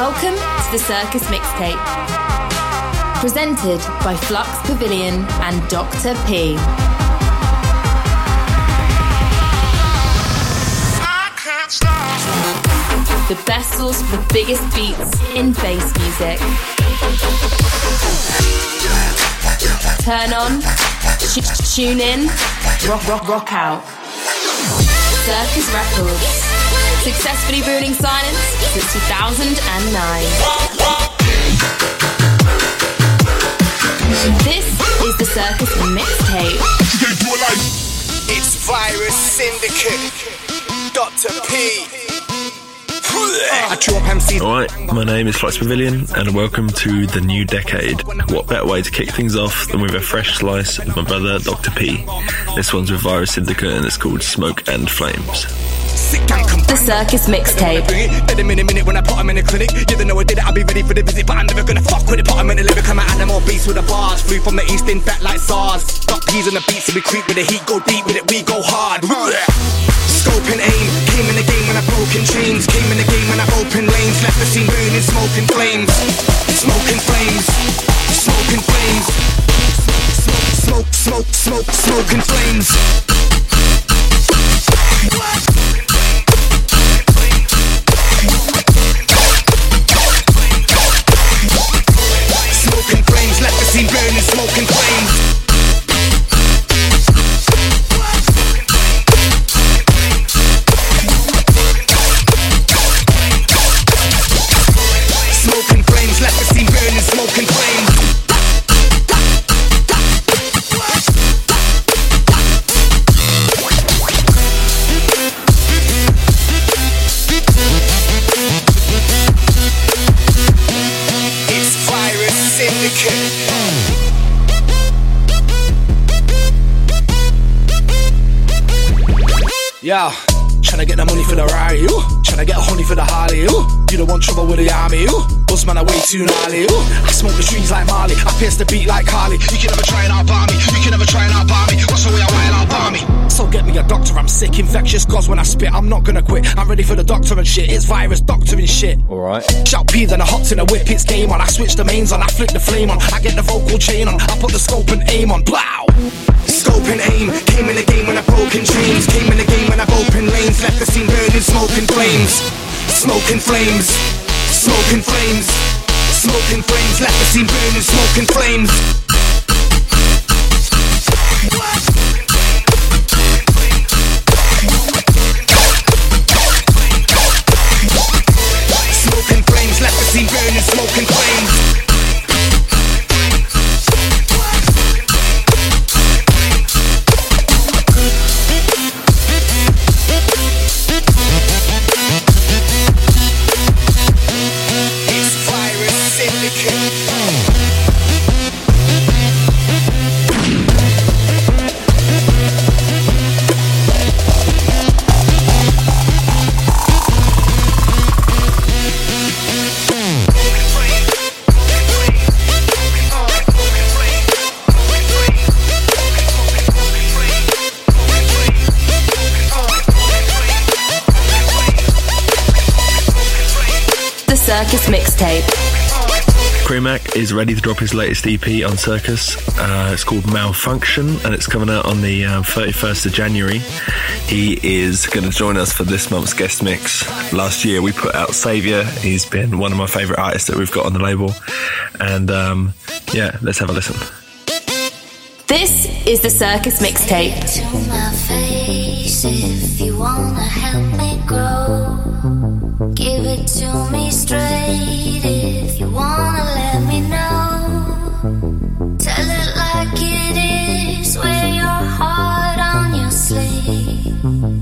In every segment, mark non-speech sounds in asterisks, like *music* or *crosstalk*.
Welcome to the Circus Mixtape. Presented by Flux Pavilion and Dr. P. The best source for the biggest beats in bass music. Turn on, tune in, rock, rock, rock out. Circus Records. Successfully ruling silence since 2009. This is the Circus Mixtape. It's Virus Syndicate. Dr. P. I chew up MCs. Alright, my name is Flux Pavilion, and welcome to the new decade. What better way to kick things off than with a fresh slice of my brother, Dr. P? This one's with Virus Syndicate, and it's called Smoke and Flames. Sick gang come The Circus Mixtape. Dead a minute, minute when I put 'em in the clinic. You don't know I did it, I'll be ready for the visit, but I'm never gonna fuck with it. Put in the lyric, I'm an animal beast with the bars. Flew from the east in fat like SARS. Got peas on the beats, so we creep with the heat, go deep with it, we go hard. Scope and aim, came in the game when I broken chains. Came in the game when I opened lanes. Left the scene burning, smoking flames. Smoking flames. Smoking flames. Smoke, smoke, smoke, smoke, smoking flames. Smoking Yeah, tryna get the money for the Rari, you. Tryna get a honey for the Harley, you. You don't want trouble with the army, you. Boss man, I way too gnarly, you. I smoke the trees like Marley, I pierce the beat like Carly. You can never try and outbar me, you can never try and outbar me. What's the way I wild outbar me? So get me a doctor, I'm sick, infectious, cause when I spit, I'm not gonna quit. I'm ready for the doctor and shit, it's virus, doctor and shit. Alright. Shout P, then I hopped in a whip, it's game on. I switch the mains on, I flick the flame on. I get the vocal chain on, I put the scope and aim on. Blow! Scope and aim, came in the game when I broken chains. Came in the game when I've opened lanes. Left the scene burning, smoking flames. Smoking flames. Smoking flames. Smoking flames. Left the scene burning, smoking flames. Kramac is ready to drop his latest EP on Circus. Uh, it's called Malfunction, and it's coming out on the um, 31st of January. He is going to join us for this month's guest mix. Last year we put out Savior. He's been one of my favourite artists that we've got on the label. And um, yeah, let's have a listen. This is the Circus Mixtape. to my face if you wanna help me grow. Give it to me straight if you wanna it like it is, wear your heart on your sleeve.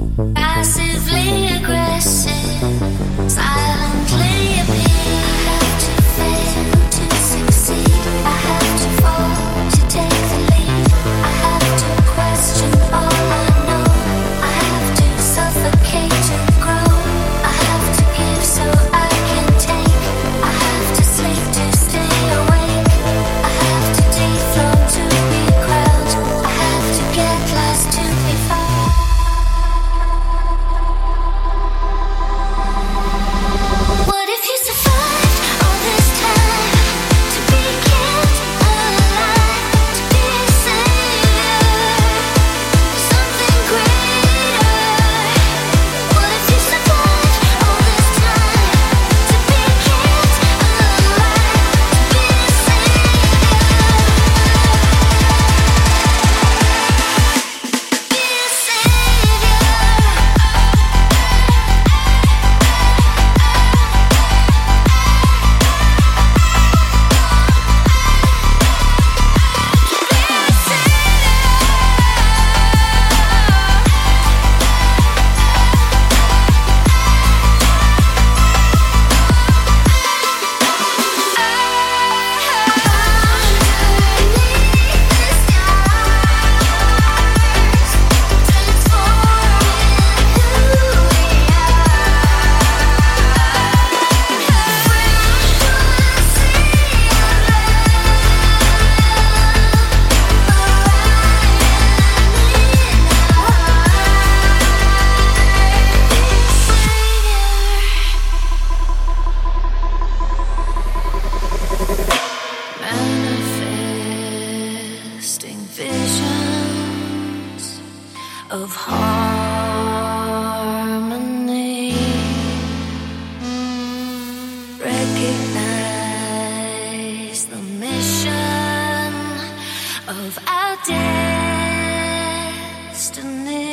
destiny.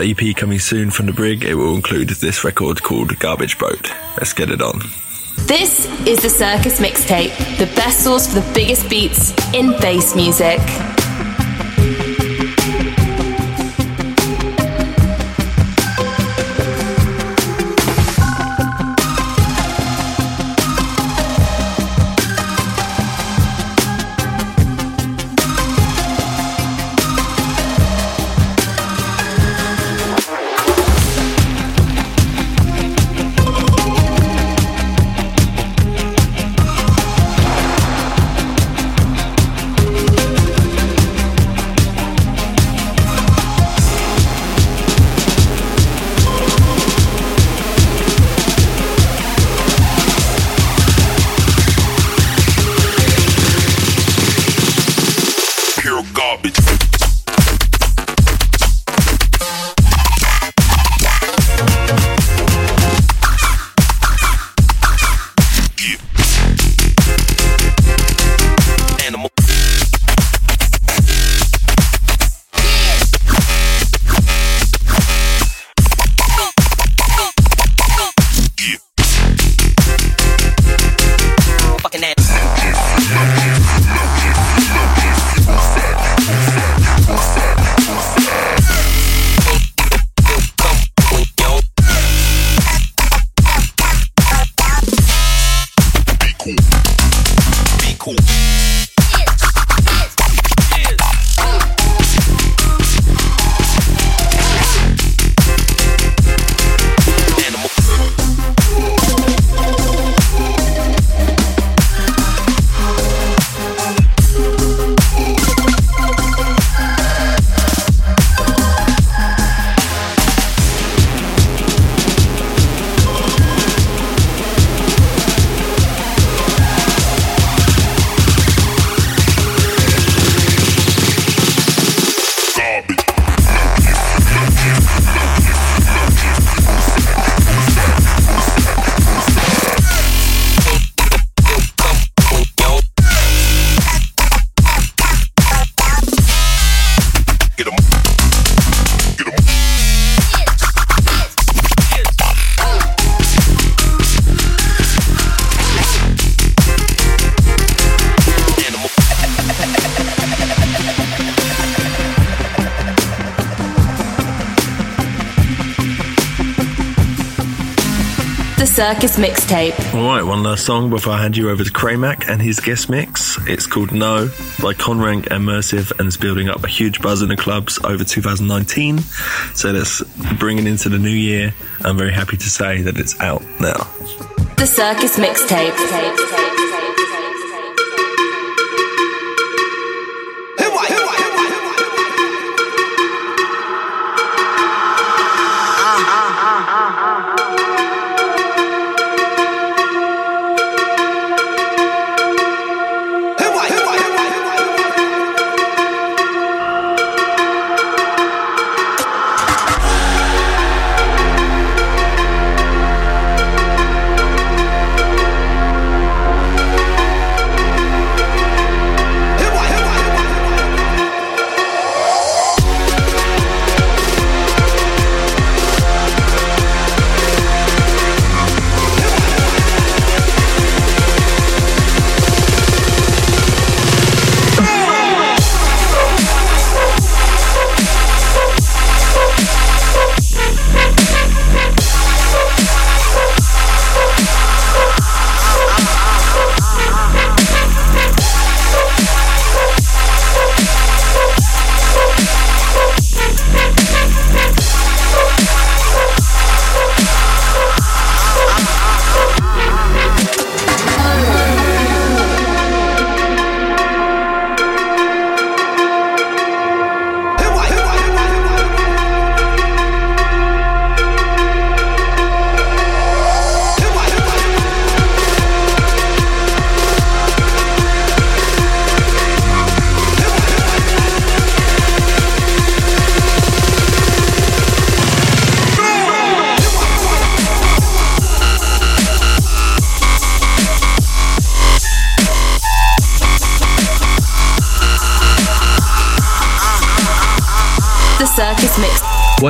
Another EP coming soon from the Brig. It will include this record called Garbage Boat. Let's get it on. This is the Circus Mixtape, the best source for the biggest beats in bass music. Circus Mixtape. All right, one last song before I hand you over to Kramac and his guest mix. It's called No by Conrank Immersive and it's building up a huge buzz in the clubs over 2019. So let's bring it into the new year. I'm very happy to say that it's out now. The Circus Mixtape.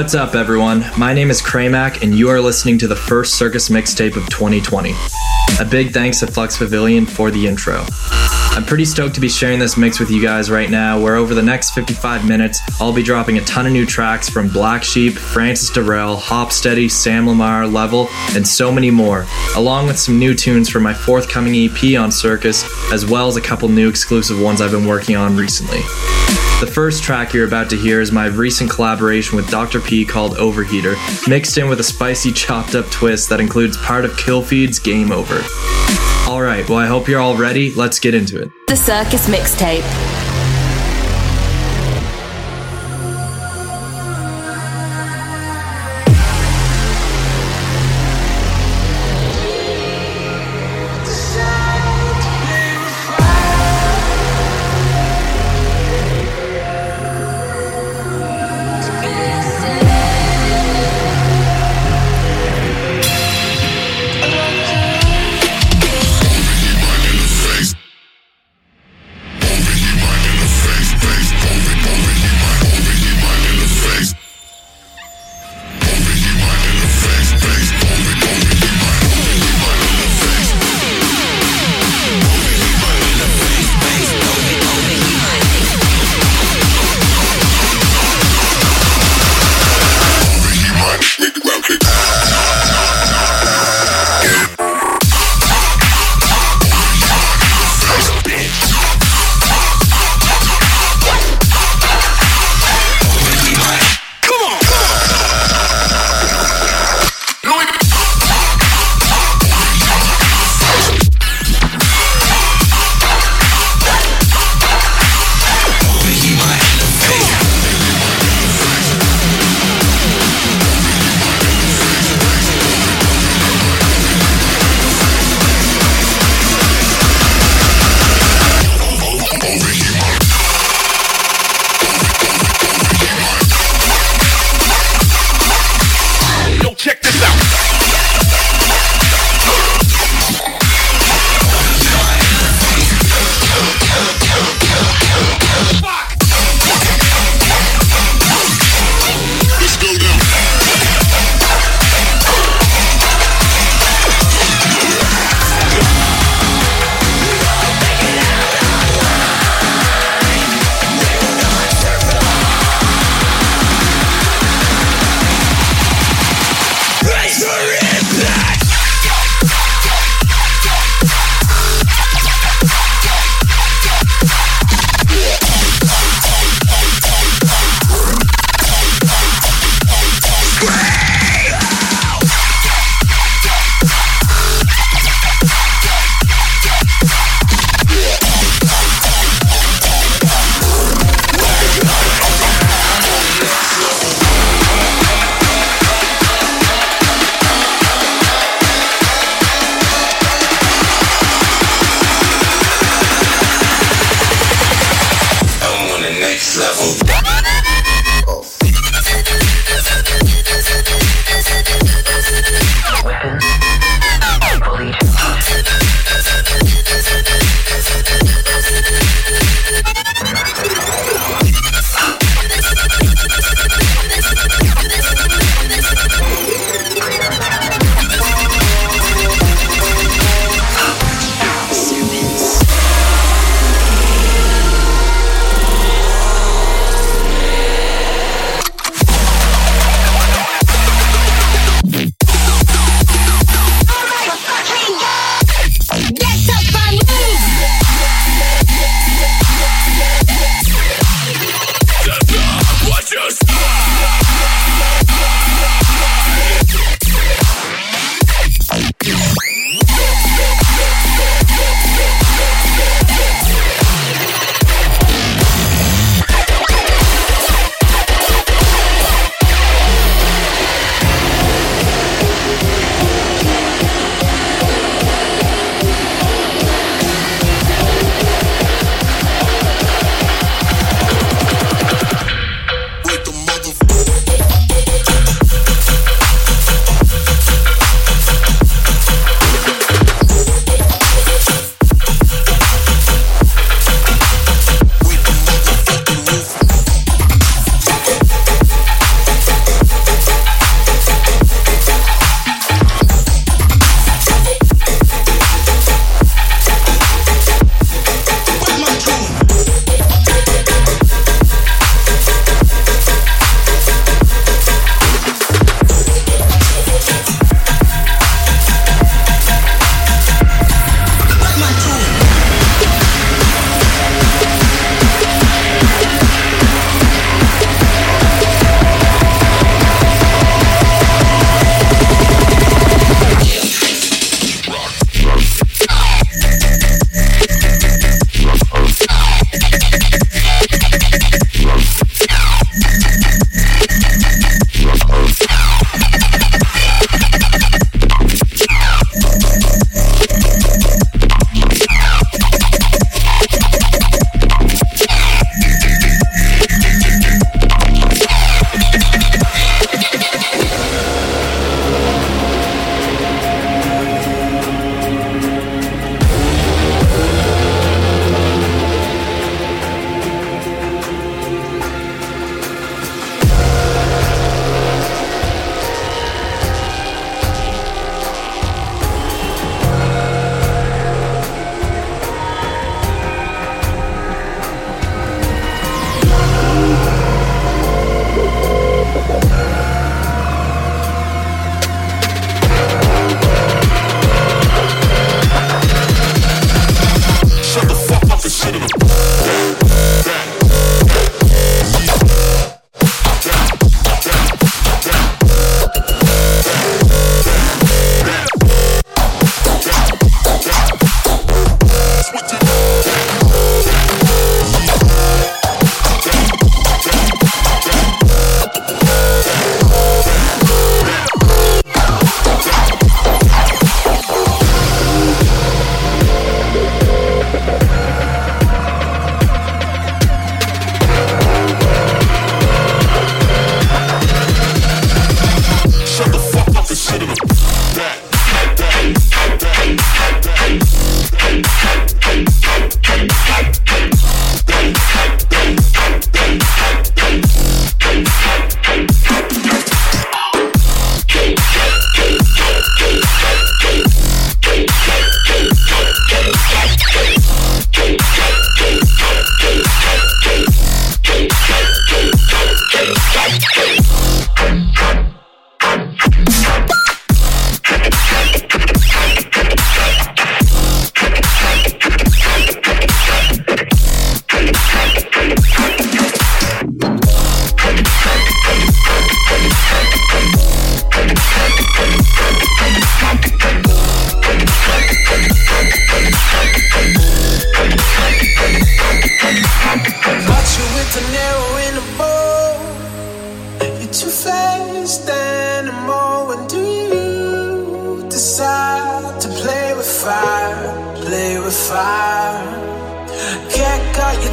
What's up, everyone? My name is Kramac, and you are listening to the first Circus mixtape of 2020. A big thanks to Flux Pavilion for the intro. I'm pretty stoked to be sharing this mix with you guys right now, where over the next 55 minutes, I'll be dropping a ton of new tracks from Black Sheep, Francis Derelle, Hopsteady, Sam Lamar, Level, and so many more, along with some new tunes from my forthcoming EP on Circus, as well as a couple new exclusive ones I've been working on recently. The first track you're about to hear is my recent collaboration with Dr. P called Overheater, mixed in with a spicy chopped up twist that includes part of Killfeed's Game Over. Alright, well, I hope you're all ready. Let's get into it. The Circus Mixtape.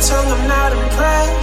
tongue, I'm not impressed.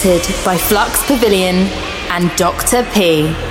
Presented by Flux Pavilion and Dr. P.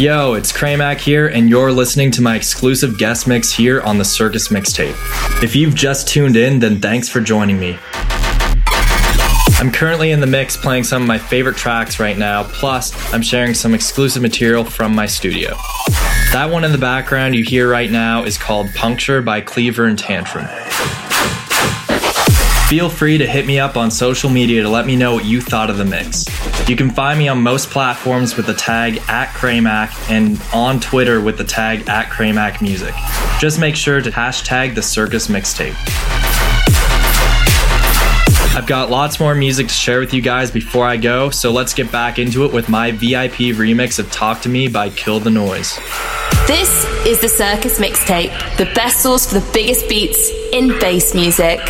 Yo, it's Kramac here, and you're listening to my exclusive guest mix here on the Circus Mixtape. If you've just tuned in, then thanks for joining me. I'm currently in the mix playing some of my favorite tracks right now, plus, I'm sharing some exclusive material from my studio. That one in the background you hear right now is called Puncture by Cleaver and Tantrum. Feel free to hit me up on social media to let me know what you thought of the mix. You can find me on most platforms with the tag at Kramac and on Twitter with the tag at Kramac Music. Just make sure to hashtag the Circus Mixtape. I've got lots more music to share with you guys before I go, so let's get back into it with my VIP remix of Talk to Me by Kill the Noise. This is the Circus Mixtape, the best source for the biggest beats in bass music.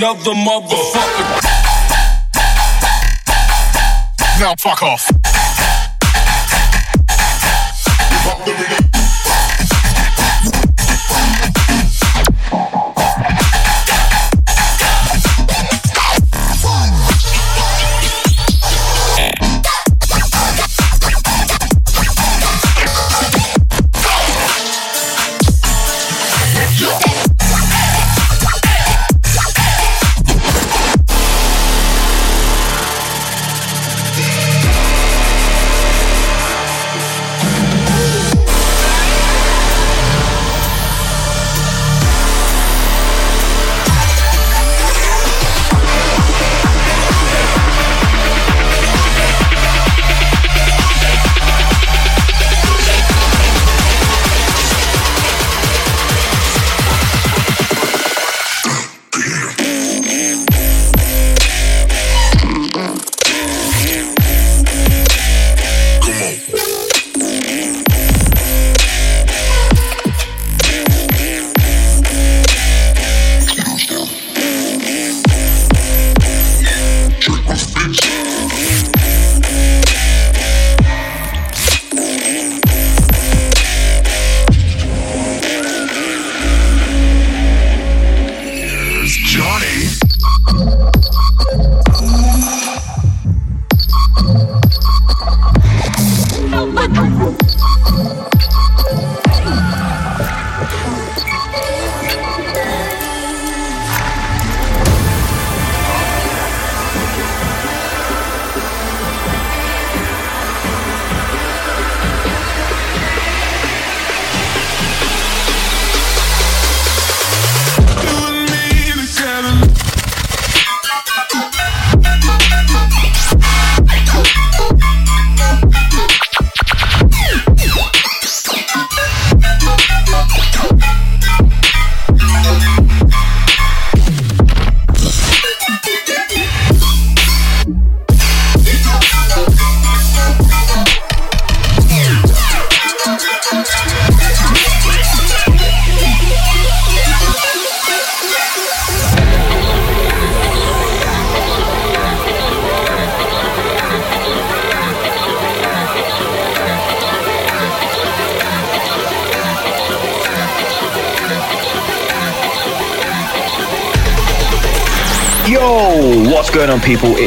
Another motherfucker. Now fuck off.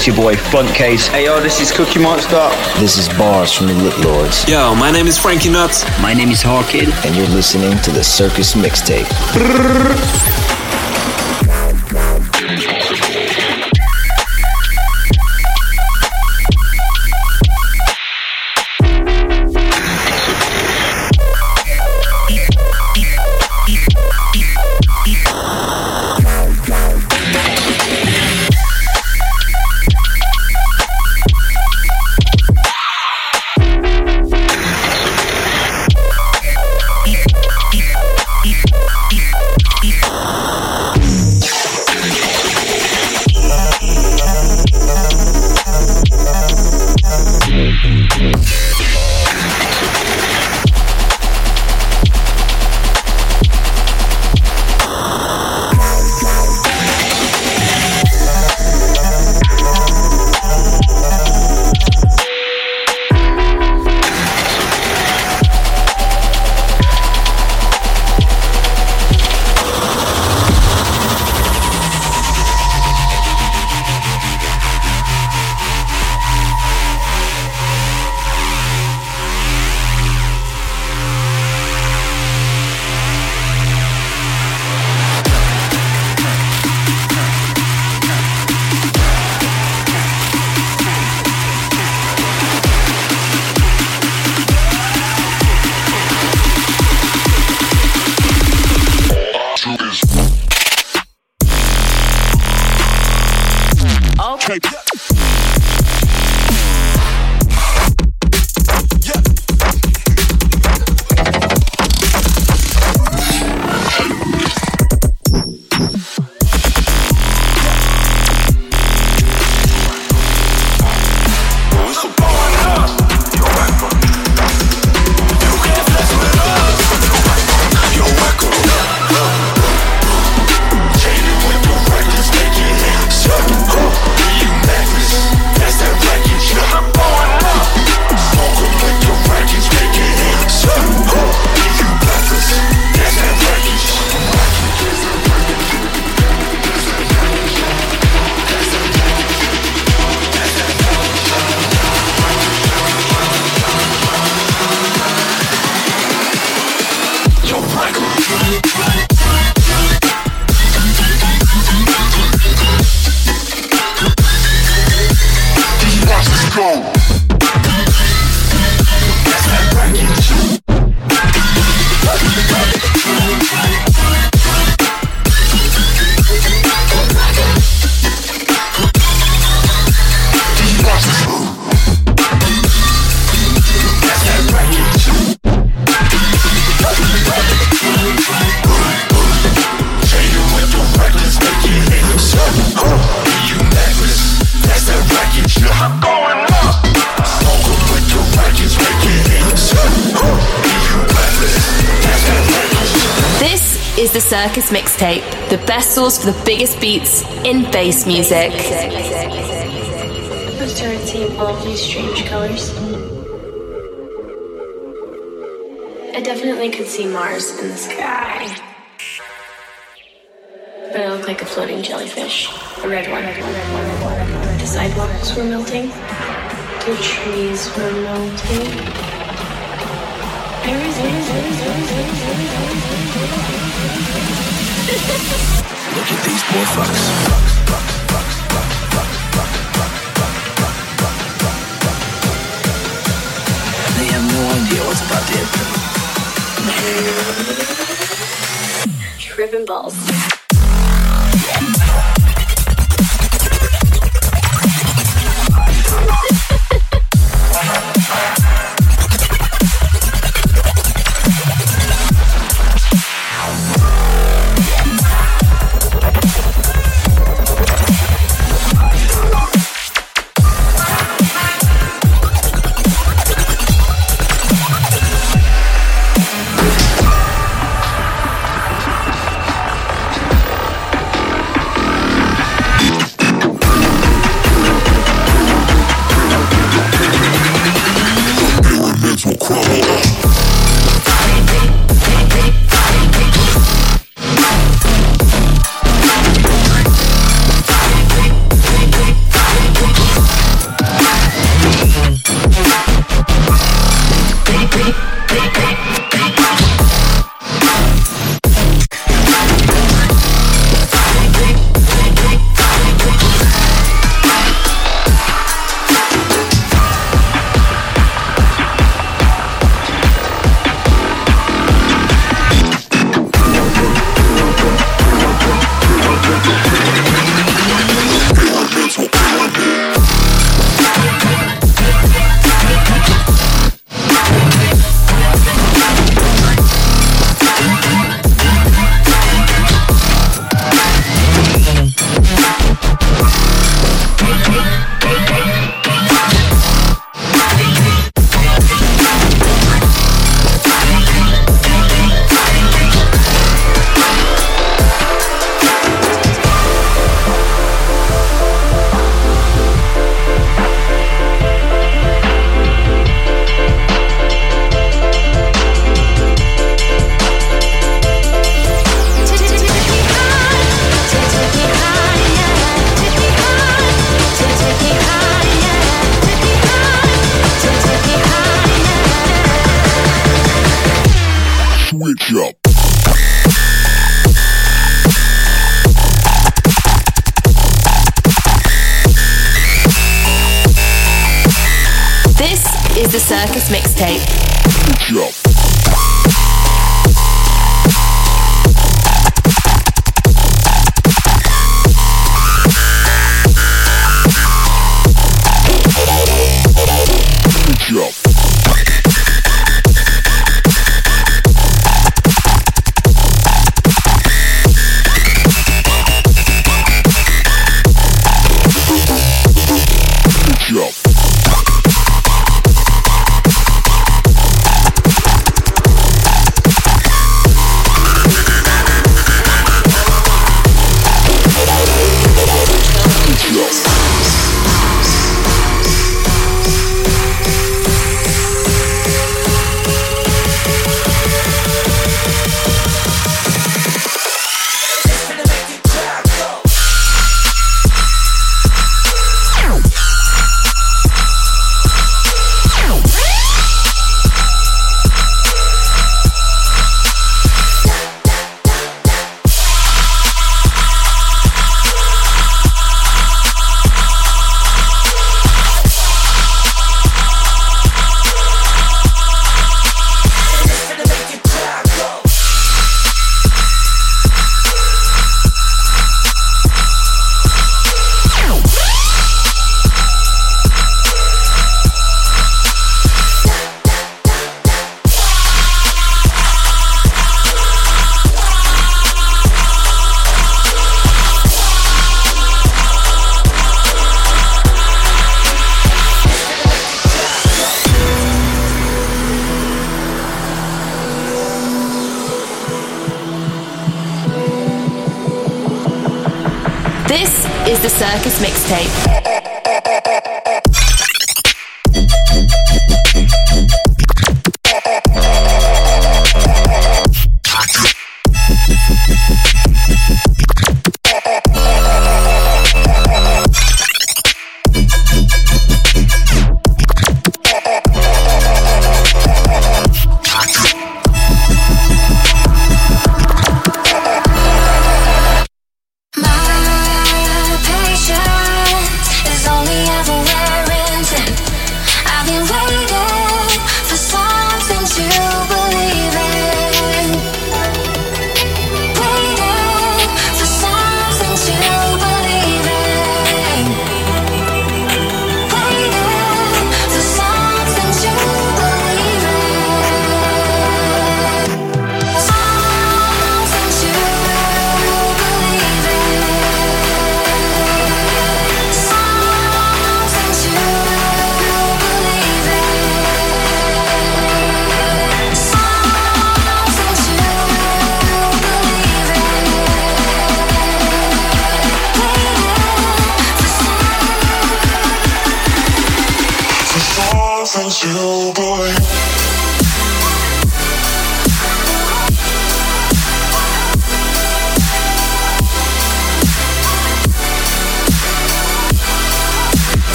It's your boy Funtcase. Hey, yo, this is Cookie Monsta. This is Bars from the Lit Lords. Yo, my name is Frankie Nuts. My name is Hawkid. And you're listening to the Circus Mixtape. For the biggest beats in bass music. Strange colors. I definitely could see Mars in the sky. But I looked like a floating jellyfish. A red one. The sidewalks were melting. The trees were melting. Look at these poor fucks. They have no idea what's about to balls. *laughs*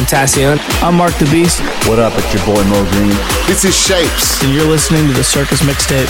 I'm Tassion. I'm Mark the Beast. What up? It's your boy Mo Green. This is Shapes. And you're listening to the Circus Mixtape.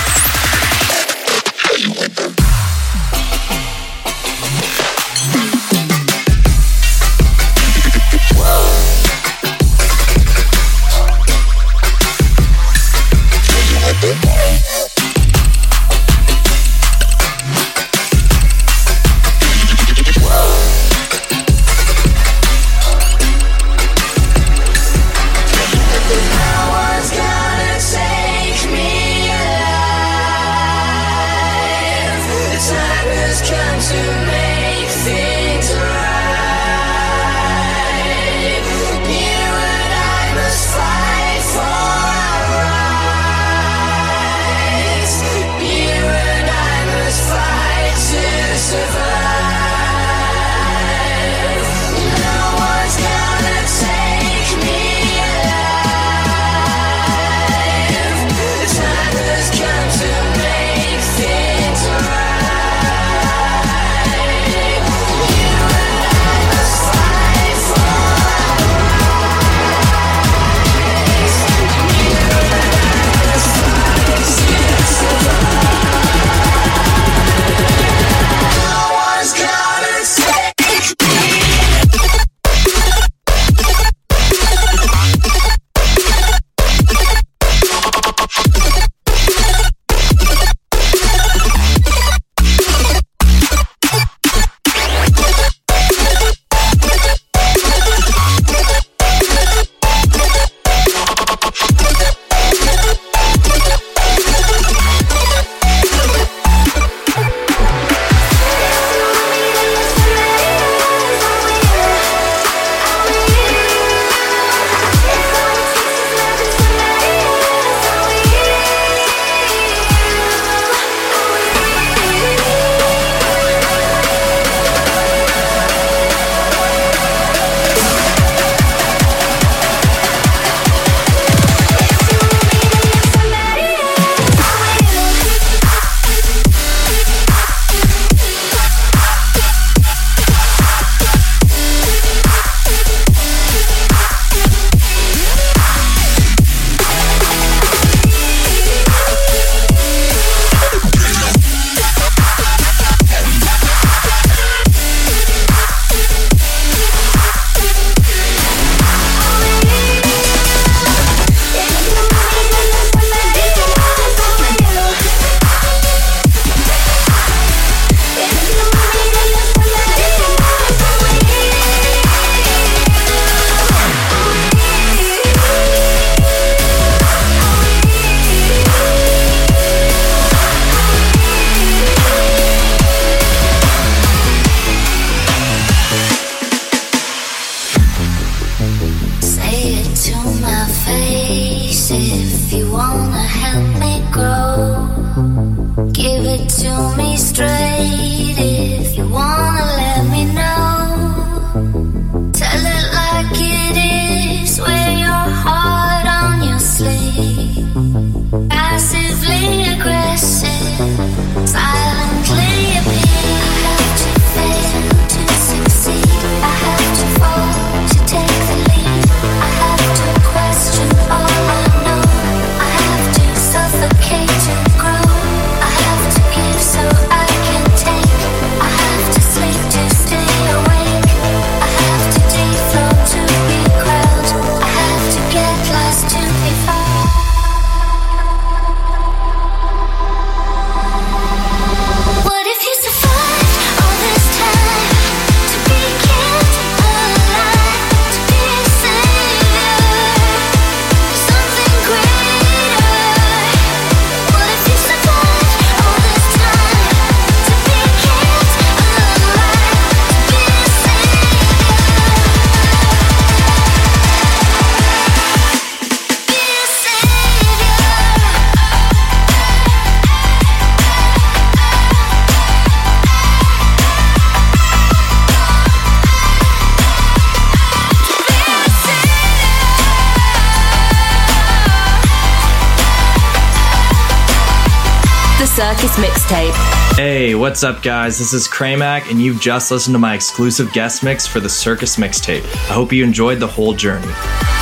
Mixtape. Hey, what's up, guys? This is Kramac, and you've just listened to my exclusive guest mix for the Circus Mixtape. I hope you enjoyed the whole journey.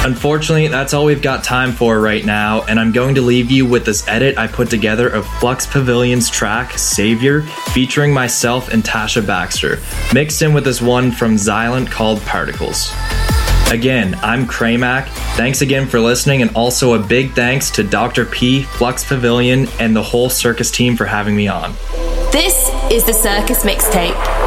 Unfortunately, that's all we've got time for right now, and I'm going to leave you with this edit I put together of Flux Pavilion's track, Savior, featuring myself and Tasha Baxter, mixed in with this one from Xilent called Particles. Again, I'm Kramac. Thanks again for listening, and also a big thanks to Dr. P, Flux Pavilion, and the whole circus team for having me on. This is the Circus Mixtape.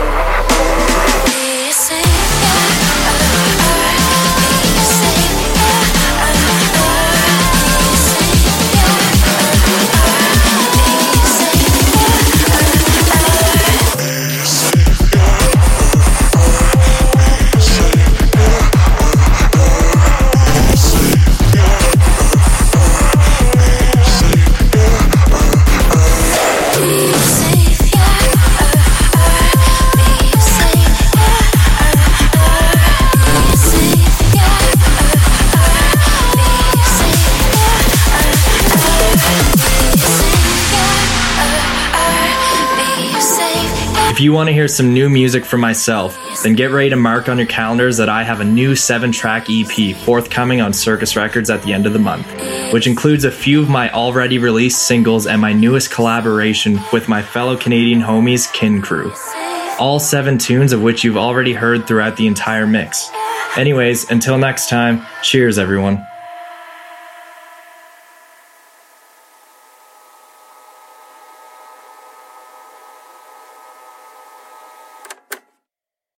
You want to hear some new music from myself, then get ready to mark on your calendars that I have a new seven track EP forthcoming on Circus Records at the end of the month, which includes a few of my already released singles and my newest collaboration with my fellow Canadian homies, Kin Crew. All seven tunes of which you've already heard throughout the entire mix. Anyways, until next time, cheers everyone.